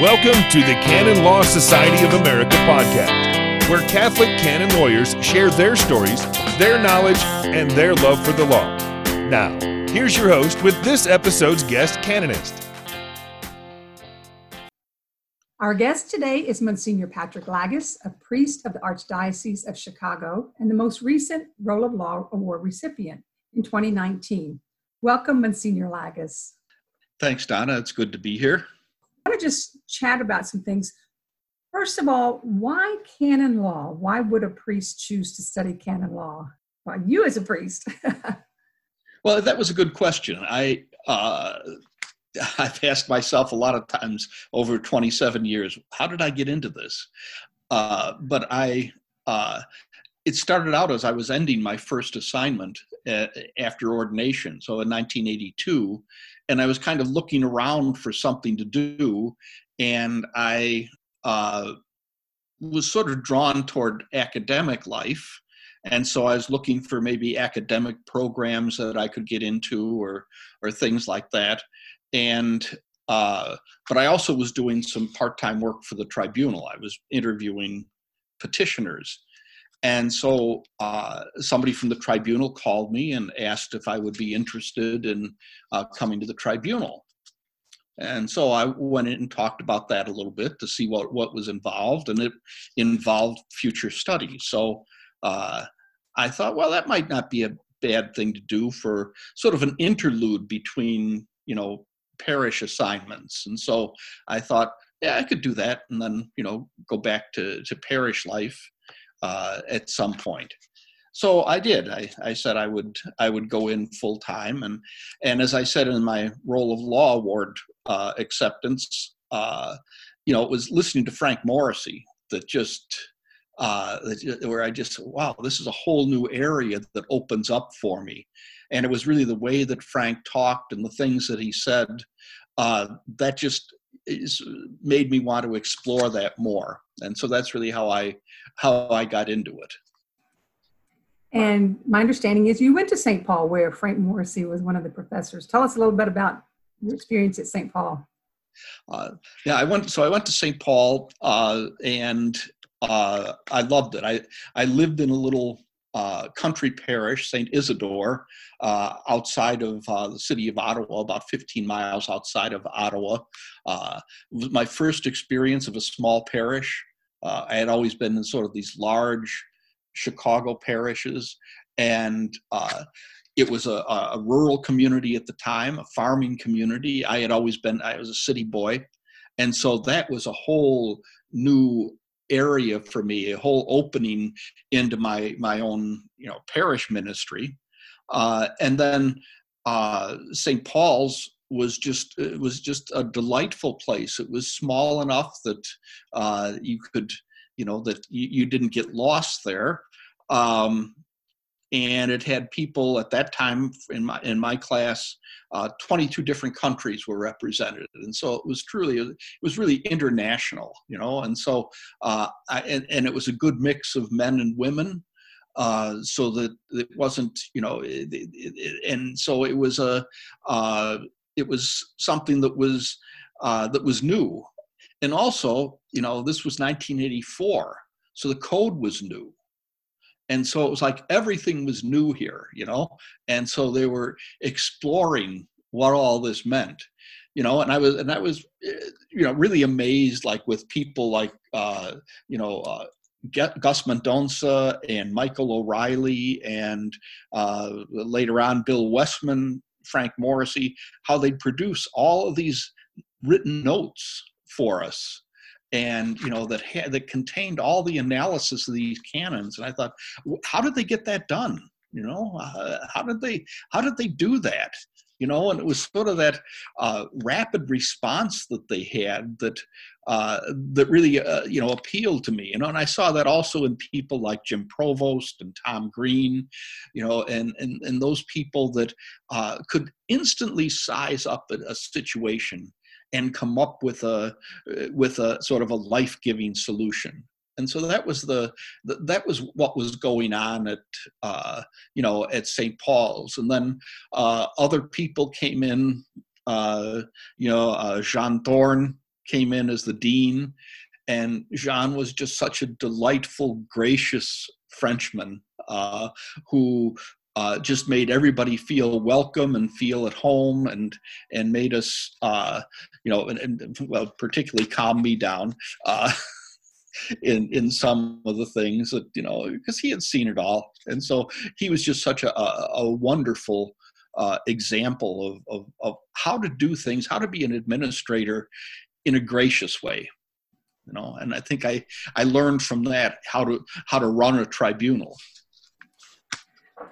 Welcome to the Canon Law Society of America podcast, where Catholic canon lawyers share their stories, their knowledge, and their love for the law. Now, here's your host with this episode's guest canonist. Our guest today is Monsignor Patrick Lagges, a priest of the Archdiocese of Chicago and the most recent Role of Law Award recipient in 2019. Welcome, Monsignor Lagges. Thanks, Donna. It's good to be here. Want to just chat about some things. First of all, why canon law? Why would a priest choose to study canon law? Well, you as a priest. well, that was a good question. I uh, I've asked myself a lot of times over 27 years, how did I get into this? Uh, but I, uh, it started out as I was ending my first assignment uh, after ordination, so in 1982, and I was kind of looking around for something to do, and I uh, was sort of drawn toward academic life. And so I was looking for maybe academic programs that I could get into or, or things like that. And uh, but I also was doing some part-time work for the tribunal. I was interviewing petitioners, and so uh, somebody from the tribunal called me and asked if I would be interested in uh, coming to the tribunal. And so I went in and talked about that a little bit to see what, what was involved, and it involved future studies. So uh, I thought, well, that might not be a bad thing to do for sort of an interlude between, you know, parish assignments. And so I thought, yeah, I could do that, and then you know, go back to to parish life uh, at some point. So I did. I, I said I would I would go in full time, and and as I said in my role of law award uh, acceptance, uh, you know, it was listening to Frank Morrisey that just uh, that where I just wow, this is a whole new area that opens up for me, and it was really the way that Frank talked and the things that he said uh, that just made me want to explore that more, and so that's really how I how I got into it. And my understanding is you went to St. Paul, where Frank Morrisey was one of the professors. Tell us a little bit about your experience at St. Paul. Uh, yeah, I went. So I went to St. Paul, uh, and uh, I loved it. I I lived in a little uh, country parish, St. Isidore, uh, outside of uh, the city of Ottawa, about 15 miles outside of Ottawa. was my first experience of a small parish. Uh, I had always been in sort of these large Chicago parishes, and uh, it was a, a, rural community at the time, a farming community. I had always been, I was a city boy, and so that was a whole new area for me, a whole opening into my my own you know parish ministry, uh, and then uh, St. Paul's was just it was just a delightful place. It was small enough that uh, you could you know that you, you didn't get lost there. Um, and it had people at that time in my in my class uh, 22 different countries were represented. And so it was truly it was really international you know and so uh, I, and, and it was a good mix of men and women uh, so that it wasn't you know it, it, it, and so it was a uh, it was something that was uh, that was new, and also you know this was 1984, so the code was new, and so it was like everything was new here, you know, and so they were exploring what all this meant, you know, and I was and I was eh, you know really amazed like with people like uh, you know. Uh, Gus Mendonca and Michael O'Reilly, and uh, later on Bill Woestman Frank Morrisey, how they'd produce all of these written notes for us and you know that that contained all the analysis of these canons and i thought how did they get that done? You know uh, how did they how did they do that? You know and it was sort of that uh, rapid response that they had that uh, that really uh, you know appealed to me you know and i saw that also in people like jim provost and tom green you know and and, and those people that uh, could instantly size up a, a situation and come up with a with a sort of a life-giving solution and so that was the, that was what was going on at uh, you know at St. Paul's, and then uh, other people came in. Uh, you know, uh, Jean Thorn came in as the dean, and Jean was just such a delightful, gracious Frenchman uh, who uh, just made everybody feel welcome and feel at home and and made us uh, you know and, and, well particularly calm me down uh, in in some of the things that you know because he had seen it all. And so he was just such a, a, a wonderful uh, example of, of, of how to do things how to be an administrator in a gracious way you know. And i think i i learned from that how to how to run a tribunal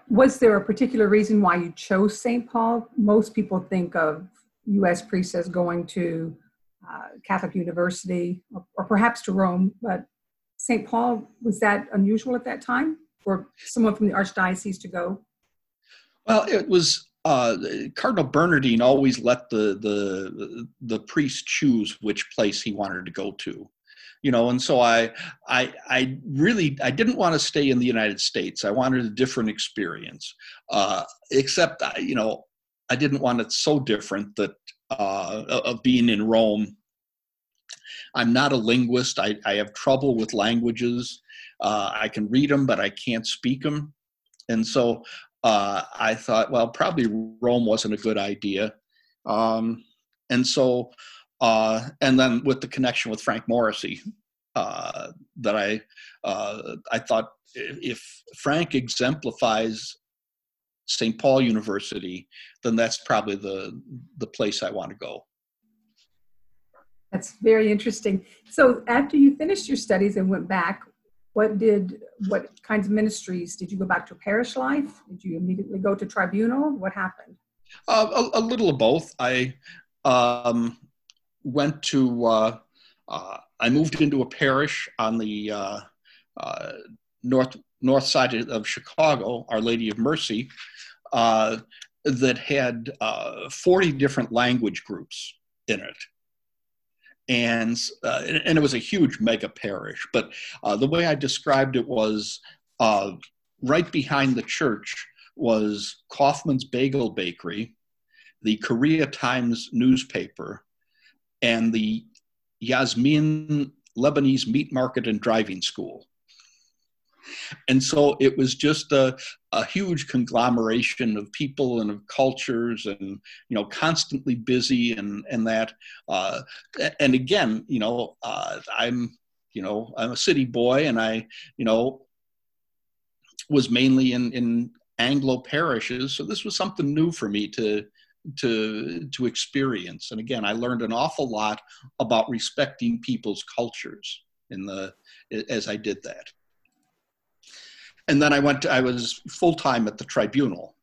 was there a particular reason why you chose st paul? Most people think of u.s priests as going to uh, catholic university or, or perhaps to rome but st paul was that unusual at that time for someone from the archdiocese to go? Well it was uh, Cardinal Bernardin always let the, the the priest choose which place he wanted to go to you know and so i i i really i didn't want to stay in the united states. I wanted a different experience uh, except I, you know i didn't want it so different that uh, of being in rome. I'm not a linguist. I, I have trouble with languages. Uh, i can read them but i can't speak them and so uh, i thought well probably rome wasn't a good idea. Um, and so uh, and then with the connection with Frank Morrisey, uh, that I uh, I thought if Frank exemplifies St. Paul University, then that's probably the the place I want to go. That's very interesting. So after you finished your studies and went back, what did what kinds of ministries did you go back to parish life? Did you immediately go to tribunal? What happened? Uh, a, a, little of both. I um, went to, uh, uh, I moved into a parish on the uh, uh, north north side of Chicago, Our Lady of Mercy, uh, that had 40 different language groups in it and and it was a huge mega parish. But the way I described it was right behind the church was Kaufman's Bagel Bakery, the Korea Times newspaper, and the Yasmin Lebanese Meat Market and Driving School. And so it was just a, a huge conglomeration of people and of cultures and, you know, constantly busy and, and that. Uh, and again, you know, uh, I'm, you know, I'm a city boy and I, you know, was mainly in, in Anglo parishes. So this was something new for me to, to to experience. And again i learned an awful lot about respecting people's cultures in the as i did that. And then i went to, i was full-time at the tribunal.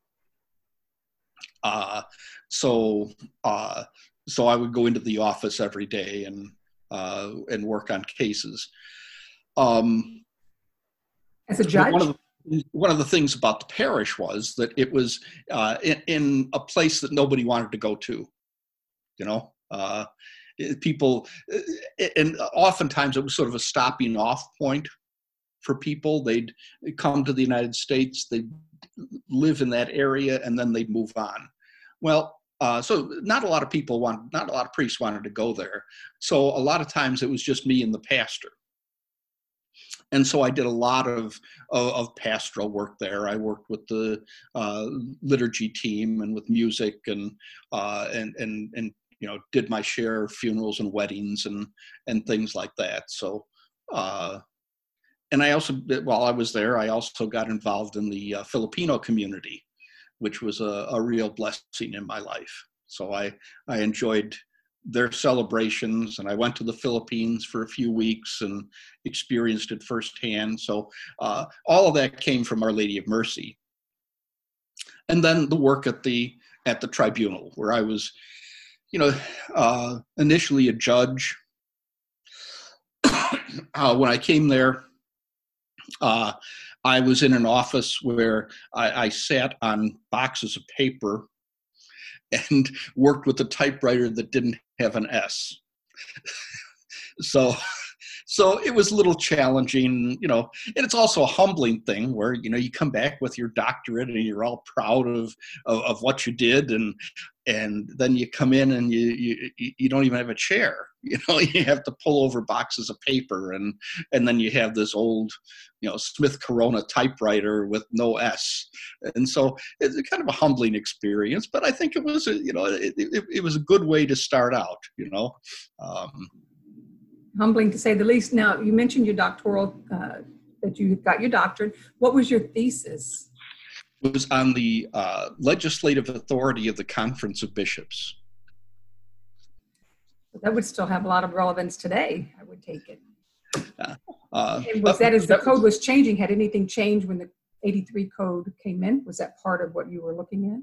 Uh, so uh, so i would go into the office every day and uh, and work on cases. Um, as a judge one of the, things about the parish was that it was uh, in, in, a place that nobody wanted to go to. You know, uh, people, uh, and oftentimes it was sort of a stopping off point for people. They'd come to the United States, they'd live in that area, and then they'd move on. Well, uh, so not a lot of people want, not a lot of priests wanted to go there. So a lot of times it was just me and the pastor and so I did a lot of, of, of pastoral work there. I worked with the uh, liturgy team and with music and uh, and and and you know did my share of funerals and weddings and and things like that. So. Uh, and I also, while I was there, I also got involved in the uh, Filipino community, which was a, a real blessing in my life. So I, I enjoyed their celebrations and i went to the philippines for a few weeks and experienced it firsthand. So uh, all of that came from our lady of mercy. And then the work at the at the tribunal where i was you know uh, initially a judge. Uh, when i came there uh, i was in an office where I, I sat on boxes of paper and worked with a typewriter that didn't have an S. so so it was a little challenging, you know, and it's also a humbling thing where, you know, you come back with your doctorate and you're all proud of, of, of what you did. And, and then you come in and you, you, you don't even have a chair, you know, you have to pull over boxes of paper and, and then you have this old, you know, Smith Corona typewriter with no S. And so it's kind of a humbling experience, but I think it was, a, you know, it, it, it was a good way to start out, you know. Um, humbling to say the least. Now, you mentioned your doctoral, uh, that you got your doctorate. What was your thesis? It was on the uh, legislative authority of the Conference of Bishops. That would still have a lot of relevance today, I would take it. Uh, uh was that as the code was changing, had anything changed when the 83 code came in? Was that part of what you were looking at?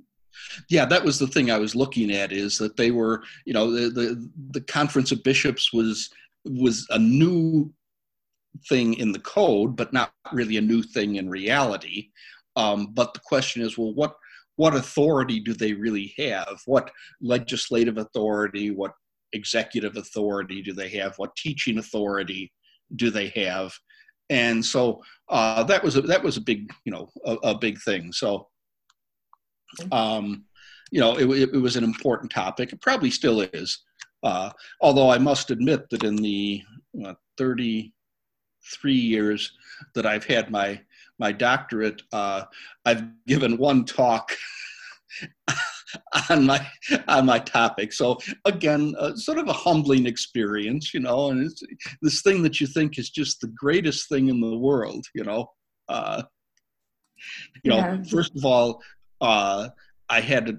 yeah that was the thing i was looking at is that they were you know the the, the conference of bishops was was a new thing in the code, but not really a new thing in reality. Um, but the question is, well, what what authority do they really have? What legislative authority? What executive authority do they have? What teaching authority do they have? And so uh, that was a, that was a big you know a, a big thing. So um, you know it, it, was an important topic. It probably still is. Uh, although I must admit that in the uh, 33 years that I've had my my doctorate, uh, I've given one talk on my on my topic. So again, uh, sort of a humbling experience, you know, and it's this thing that you think is just the greatest thing in the world, you know. Uh, you yeah. know, first of all, uh, I had to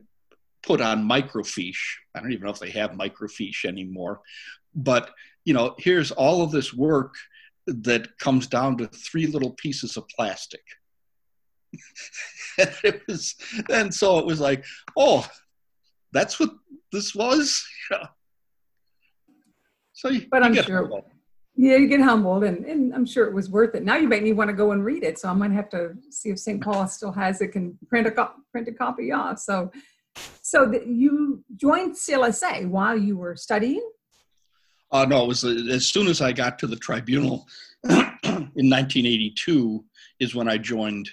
put on microfiche. I don't even know if they have microfiche anymore. But, you know, here's all of this work that comes down to three little pieces of plastic. and it was, and so it was like, oh, that's what this was. Yeah. So, you, but I'm sure. Humbled. Yeah, you get humbled, and, and I'm sure it was worth it. Now you make me want to go and read it, so I might have to see if St. Paul still has it, can print a print a copy off. So so the, you joined CLSA while you were studying? Uh, no, it was uh, as soon as I got to the tribunal in 1982 is when I joined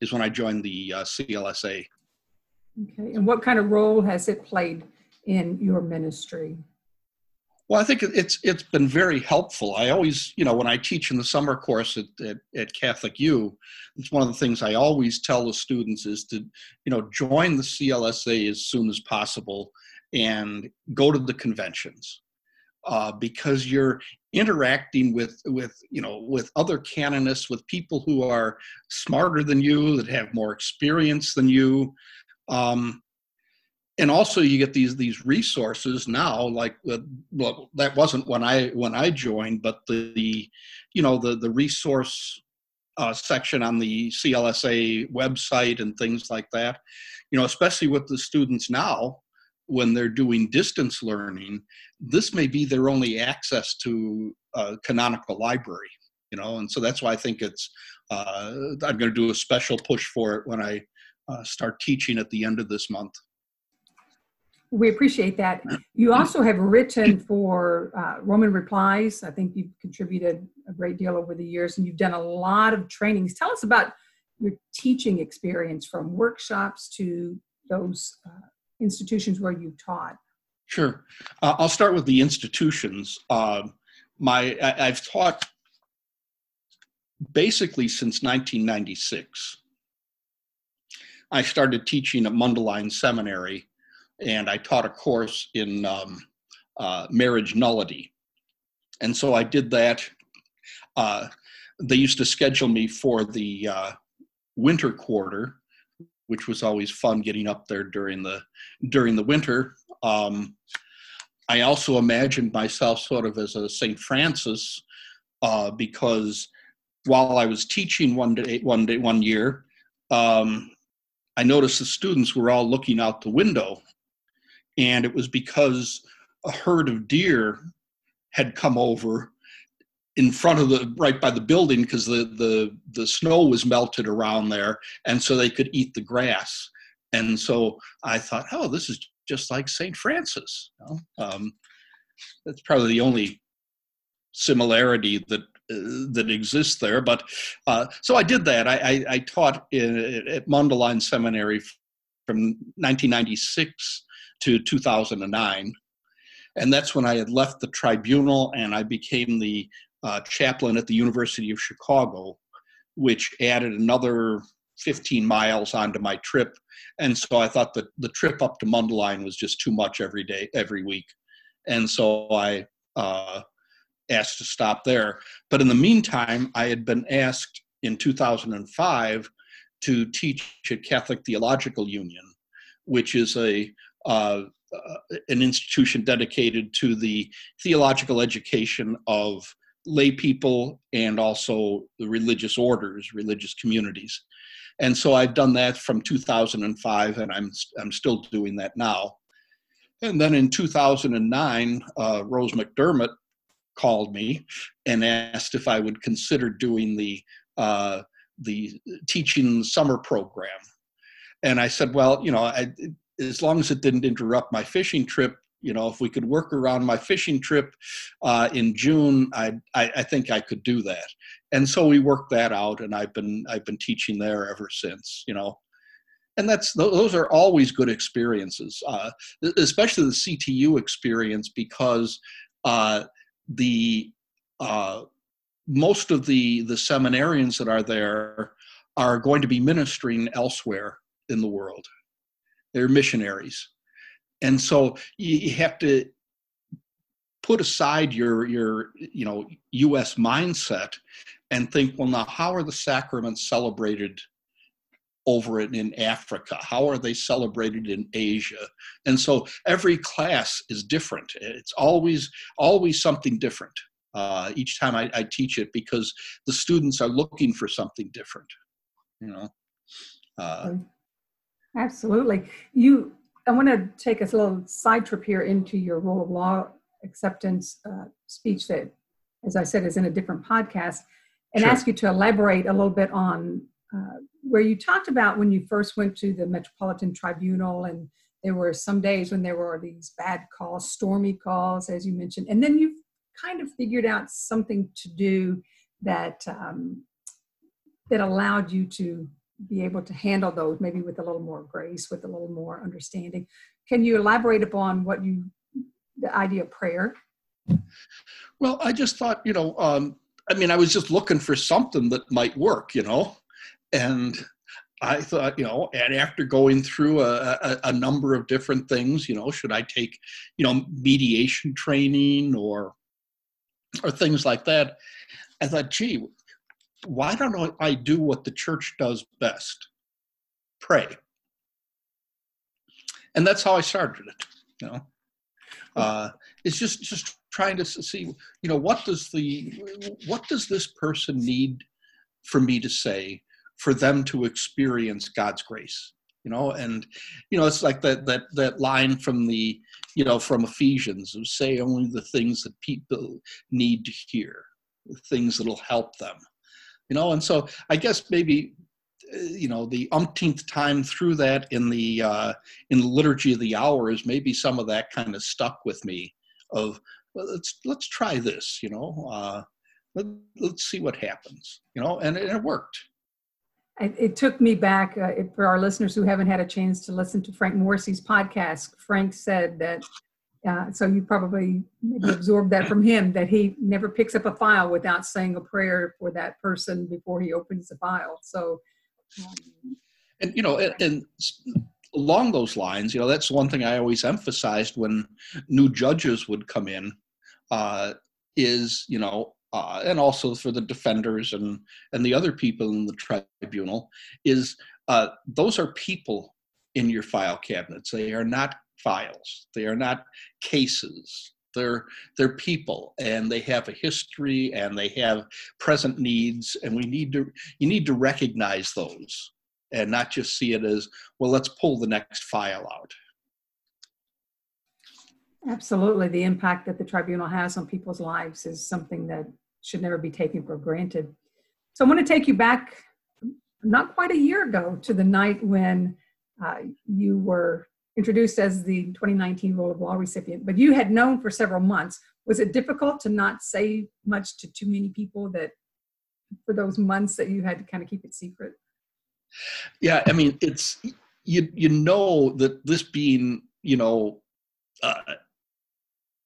is when I joined the uh, CLSA. Okay, and what kind of role has it played in your ministry? Well, I think it's it's been very helpful. I always, you know, when I teach in the summer course at, at, at, Catholic U, it's one of the things I always tell the students is to, you know, join the CLSA as soon as possible and go to the conventions uh, because you're interacting with with you know with other canonists, with people who are smarter than you, that have more experience than you. Um, and also you get these these resources now like well that wasn't when i when i joined but the, the you know the the resource uh, section on the clsa website and things like that. You know especially with the students now when they're doing distance learning this may be their only access to a canonical library you know? And so that's why i think it's uh, i'm going to do a special push for it when i uh, start teaching at the end of this month we appreciate that. You also have written for uh, Roman Replies. I think you've contributed a great deal over the years, and you've done a lot of trainings. Tell us about your teaching experience from workshops to those uh, institutions where you taught. Sure. Uh, I'll start with the institutions. Um, my I, I've taught basically since 1996. I started teaching at Mundelein Seminary and I taught a course in um, uh, marriage nullity. And so I did that. Uh, they used to schedule me for the uh, winter quarter, which was always fun getting up there during the during the winter. Um, I also imagined myself sort of as a St. Francis uh, because while I was teaching one day, one day, one year, um, I noticed the students were all looking out the window and it was because a herd of deer had come over in front of the right by the building because the the the snow was melted around there and so they could eat the grass and so i thought oh this is just like st francis um, that's probably the only similarity that uh, that exists there. But uh, so I did that. I, I, I taught in, at Mundelein Seminary from 1996 to 2009, and that's when I had left the tribunal and I became the uh, chaplain at the University of Chicago, which added another 15 miles onto my trip. And so I thought that the trip up to Mundelein was just too much every day, every week. And so I uh, asked to stop there. But in the meantime, I had been asked in 2005 to teach at Catholic Theological Union, which is a uh, an institution dedicated to the theological education of lay people and also the religious orders, religious communities. And so I've done that from 2005, and I'm I'm still doing that now. And then in 2009, uh, Rose McDermott called me and asked if I would consider doing the uh, the teaching summer program. And I said, well, you know, I, as long as it didn't interrupt my fishing trip, you know, if we could work around my fishing trip uh, in June, I, I, I think I could do that. And so we worked that out, and I've been I've been teaching there ever since. You know, and that's those are always good experiences, uh, especially the CTU experience because uh, the uh, most of the the seminarians that are there are going to be ministering elsewhere in the world. They're missionaries. And so you, have to put aside your your you know us mindset and think well now how are the sacraments celebrated over it in africa? How are they celebrated in asia? And so every class is different. It's always always something different uh, each time I, I teach it because the students are looking for something different you know? Uh, absolutely you I want to take us a little side trip here into your rule of law acceptance uh, speech that, as I said, is in a different podcast, and sure. ask you to elaborate a little bit on uh, where you talked about when you first went to the Metropolitan Tribunal, and there were some days when there were these bad calls, stormy calls, as you mentioned, and then you kind of figured out something to do that um, that allowed you to be able to handle those maybe with a little more grace, with a little more understanding. Can you elaborate upon what you, the idea of prayer? Well, I just thought, you know, um, I mean, I was just looking for something that might work, you know, and I thought, you know, and after going through a, a, a, number of different things, you know, should I take, you know, mediation training or or things like that? I thought, gee, why don't I do what the church does best? Pray. And that's how I started it. You know, uh, it's just just trying to see, you know, what does the what does this person need for me to say for them to experience God's grace? You know, and you know, it's like that that that line from the you know from Ephesians of say only the things that people need to hear, the things that'll help them you know? And so i guess maybe uh, you know the umpteenth time through that in the uh, in the liturgy of the hours maybe some of that kind of stuck with me of well, let's let's try this you know? Uh, let, us see what happens you know? And, and it worked. It, it took me back uh, for our listeners who haven't had a chance to listen to frank morrisey's podcast frank said that uh, so you probably maybe absorbed that from him that he never picks up a file without saying a prayer for that person before he opens the file. So, um, and you know, and, and, along those lines, you know, that's one thing I always emphasized when new judges would come in, uh, is you know, uh, and also for the defenders and and the other people in the tribunal, is uh, those are people in your file cabinets. They are not files. They are not cases. They're they're people, and they have a history, and they have present needs, and we need to you need to recognize those, and not just see it as well. Let's pull the next file out. Absolutely, the impact that the tribunal has on people's lives is something that should never be taken for granted. So I want to take you back, not quite a year ago, to the night when uh, you were introduced as the 2019 Rule of Law recipient, but you had known for several months. Was it difficult to not say much to too many people that for those months that you had to kind of keep it secret? Yeah, I mean, it's you you know that this being you know uh,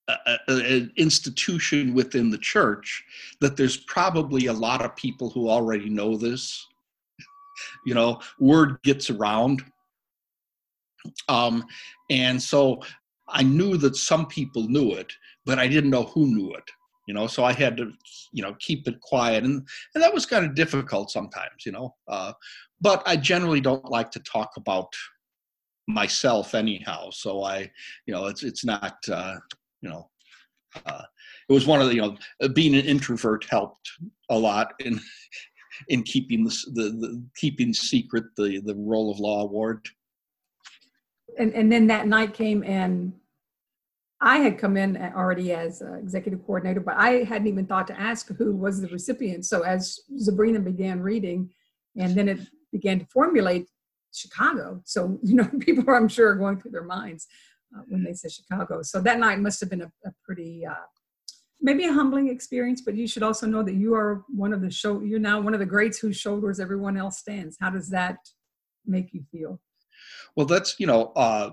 uh, uh, uh, an institution within the church that there's probably a lot of people who already know this. You know word gets around um, and so i knew that some people knew it but i didn't know who knew it you know? So i had to you know keep it quiet and and that was kind of difficult sometimes you know? Uh, but i generally don't like to talk about myself anyhow so i you know it's it's not uh, you know uh, it was one of the you know being an introvert helped a lot in in keeping the, the, the keeping secret the the role of law award and and then that night came and I had come in already as executive coordinator, but I hadn't even thought to ask who was the recipient. So as Zabrina began reading, and then it began to formulate Chicago. So you know, people I'm sure are going through their minds uh, when they say Chicago. So that night must have been a, a pretty, uh, maybe a humbling experience. But you should also know that you are one of the show. You're now one of the greats whose shoulders everyone else stands. How does that make you feel? Well, that's you know uh,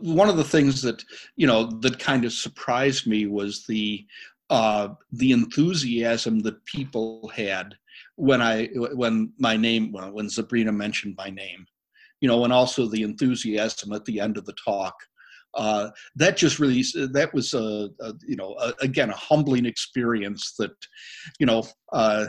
one of the things that you know that kind of surprised me was the uh, the enthusiasm that people had when I when my name when Zabrina mentioned my name, you know, and also the enthusiasm at the end of the talk. Uh, that just really that was a, a you know a, again a humbling experience that you know uh,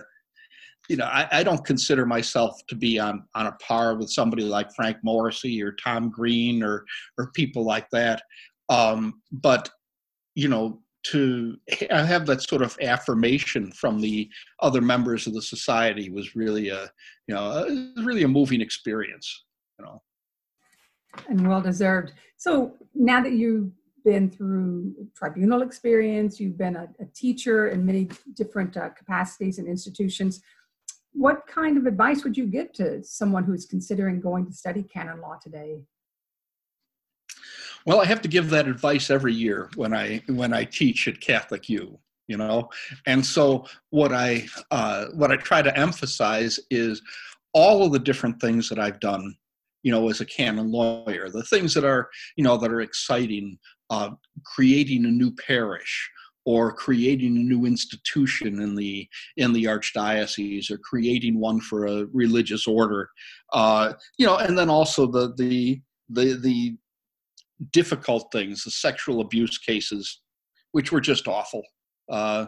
you know, I, I, don't consider myself to be on on a par with somebody like Frank Morrisey or Tom Green or or people like that. Um, but you know, to have that sort of affirmation from the other members of the society was really a you know a, really a moving experience. You know, and well deserved. So now that you've been through tribunal experience, you've been a, a teacher in many different uh, capacities and institutions what kind of advice would you give to someone who's considering going to study canon law today? Well, I have to give that advice every year when I when I teach at Catholic U. You know, and so what I uh, what I try to emphasize is all of the different things that I've done. You know, as a canon lawyer, the things that are you know that are exciting, uh, creating a new parish, or creating a new institution in the in the archdiocese or creating one for a religious order uh, you know and then also the the the the difficult things the sexual abuse cases which were just awful uh,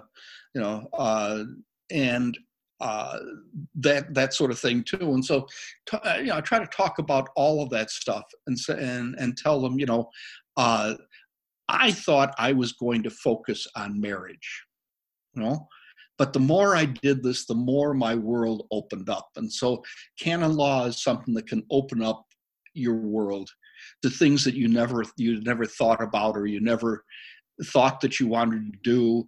you know uh, and uh, that that sort of thing too. And so, t- uh, you know, I try to talk about all of that stuff and and and tell them, you know, uh, I thought I was going to focus on marriage, you know. But the more I did this, the more my world opened up. And so canon law is something that can open up your world to things that you never you never thought about or you never thought that you wanted to do,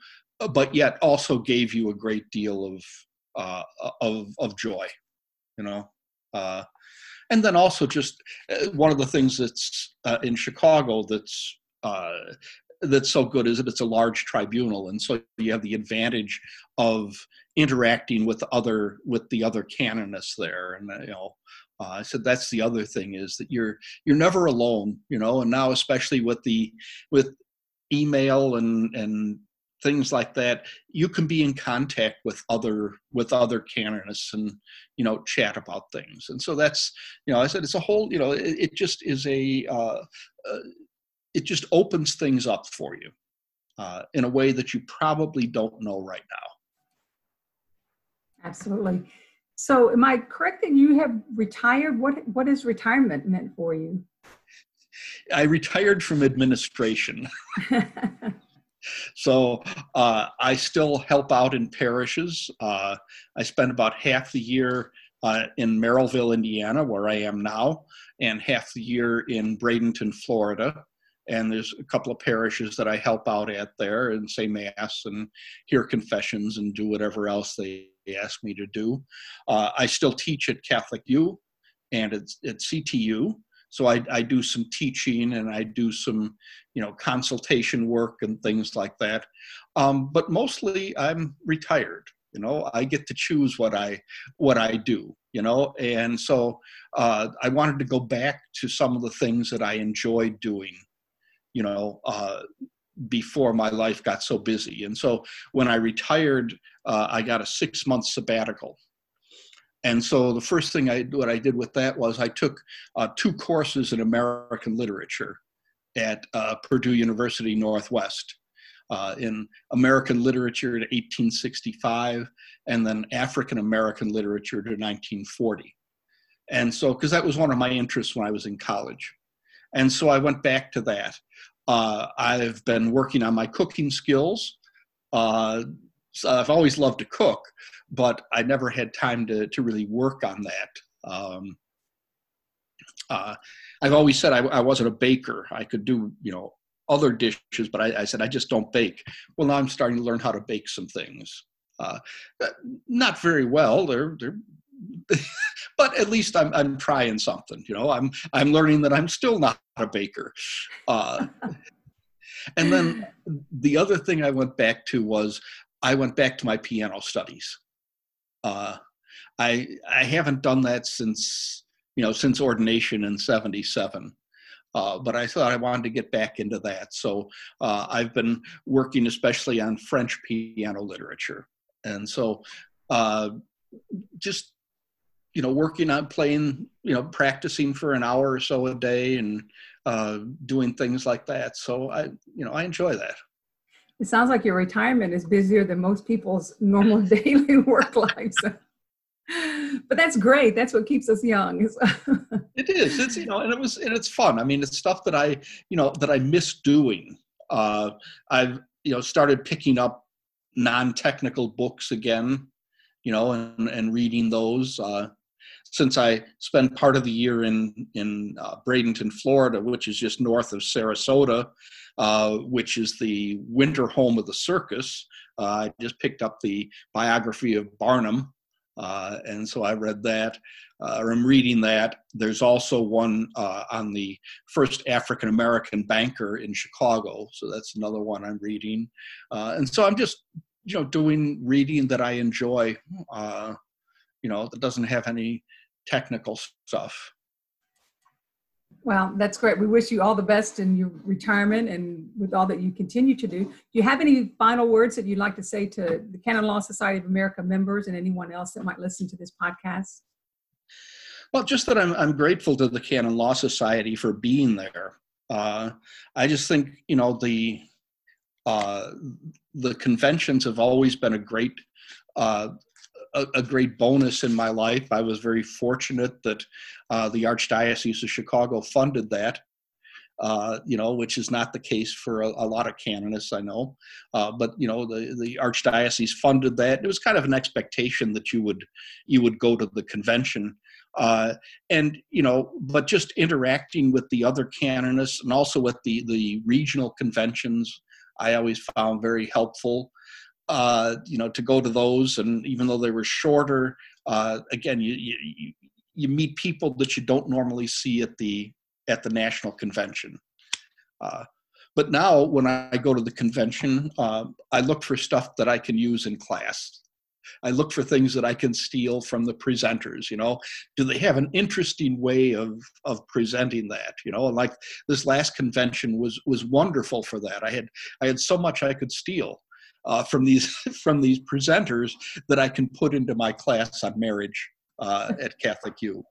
but yet also gave you a great deal of uh, of of joy, you know. Uh, and then also just uh, one of the things that's uh, in Chicago that's uh, that's so good is that it's a large tribunal, and so you have the advantage of interacting with other with the other canonists there, and you know. Uh, I said that's the other thing is that you're you're never alone, you know, and now especially with the with email and and things like that you can be in contact with other with other canonists and you know chat about things and so that's you know i said it's a whole you know it, it just is a uh, uh, it just opens things up for you uh, in a way that you probably don't know right now. Absolutely. So, am I correct that you have retired? What What is retirement meant for you? I retired from administration. so uh, I still help out in parishes. Uh, I spend about half the year uh, in Merrillville, Indiana, where I am now, and half the year in Bradenton, Florida and there's a couple of parishes that I help out at there and say mass and hear confessions and do whatever else they ask me to do. Uh, I still teach at Catholic U and it's at CTU. so I, I do some teaching and I do some, you know, consultation work and things like that. Um, but mostly I'm retired. You know, I get to choose what I what I do. You know, and so uh, I wanted to go back to some of the things that I enjoyed doing. You know, uh, before my life got so busy. And so when I retired, uh, I got a six month sabbatical. And so the first thing I what I did with that was I took uh, two courses in American literature at uh, Purdue University Northwest. Uh, in American literature to 1865, and then African American literature to 1940. And so, because that was one of my interests when I was in college. And so I went back to that. Uh, I've been working on my cooking skills. Uh, so I've always loved to cook, but I never had time to, to really work on that. Um, uh, I've always said I, I, wasn't a baker. I could do, you know, other dishes, but I, I, said I just don't bake. Well, now I'm starting to learn how to bake some things. Uh, not very well. They're, they're but at least I'm I'm trying something. You know, I'm I'm learning that I'm still not a baker. Uh, and then the other thing I went back to was I went back to my piano studies. Uh, I I haven't done that since you know since ordination in '77. Uh, but I thought I wanted to get back into that. So uh, I've been working especially on French piano literature. And so uh, just you know working on playing you know practicing for an hour or so a day and uh, doing things like that. So i you know i enjoy that. It sounds like your retirement is busier than most people's normal daily work lives. But that's great. That's what keeps us young. It is. It's you know and it was and it's fun. I mean it's stuff that i you know that i miss doing. Uh, i've you know started picking up non-technical books again you know and, and reading those. Uh, since I spend part of the year in in uh, Bradenton, Florida, which is just north of Sarasota, uh, which is the winter home of the circus. Uh, I just picked up the biography of Barnum, uh, and so I read that. Uh, I'm reading that. There's also one uh, on the first African American banker in Chicago, so that's another one I'm reading. and so I'm just you know doing reading that I enjoy. You know that doesn't have any technical stuff. Well, that's great. We wish you all the best in your retirement and with all that you continue to do. Do you have any final words that you'd like to say to the Canon Law Society of America members and anyone else that might listen to this podcast? Well, just that I'm, I'm grateful to the Canon Law Society for being there. Uh, I just think, you know, the uh, the conventions have always been a great uh, a, a, great bonus in my life. I was very fortunate that uh, the Archdiocese of Chicago funded that. Uh, you know, which is not the case for a, a lot of canonists, I know. Uh, but you know, the the archdiocese funded that. It was kind of an expectation that you would you would go to the convention, uh, and you know, but just interacting with the other canonists and also with the the regional conventions, I always found very helpful uh, you know, to go to those. And even though they were shorter, uh, again, you, you, you meet people that you don't normally see at the at the national convention. Uh, but now, when I go to the convention, uh, I look for stuff that I can use in class. I look for things that I can steal from the presenters. You know, do they have an interesting way of of presenting that? You know, and like this last convention was was wonderful for that. I had I had so much I could steal uh, from these from these presenters that I can put into my class on marriage uh, at Catholic U.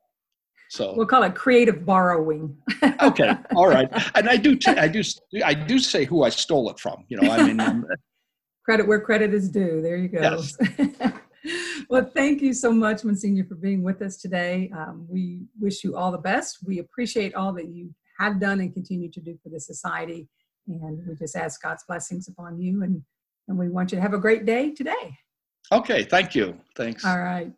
So we'll call it creative borrowing. okay, all right, and I do t- I do I do say who I stole it from. You know, I mean, um, credit where credit is due. There you go. Yes. well, thank you so much, Monsignor, for being with us today. Um, we wish you all the best. We appreciate all that you have done and continue to do for the society. And we just ask God's blessings upon you and and we want you to have a great day today. Okay, thank you. Thanks. All right.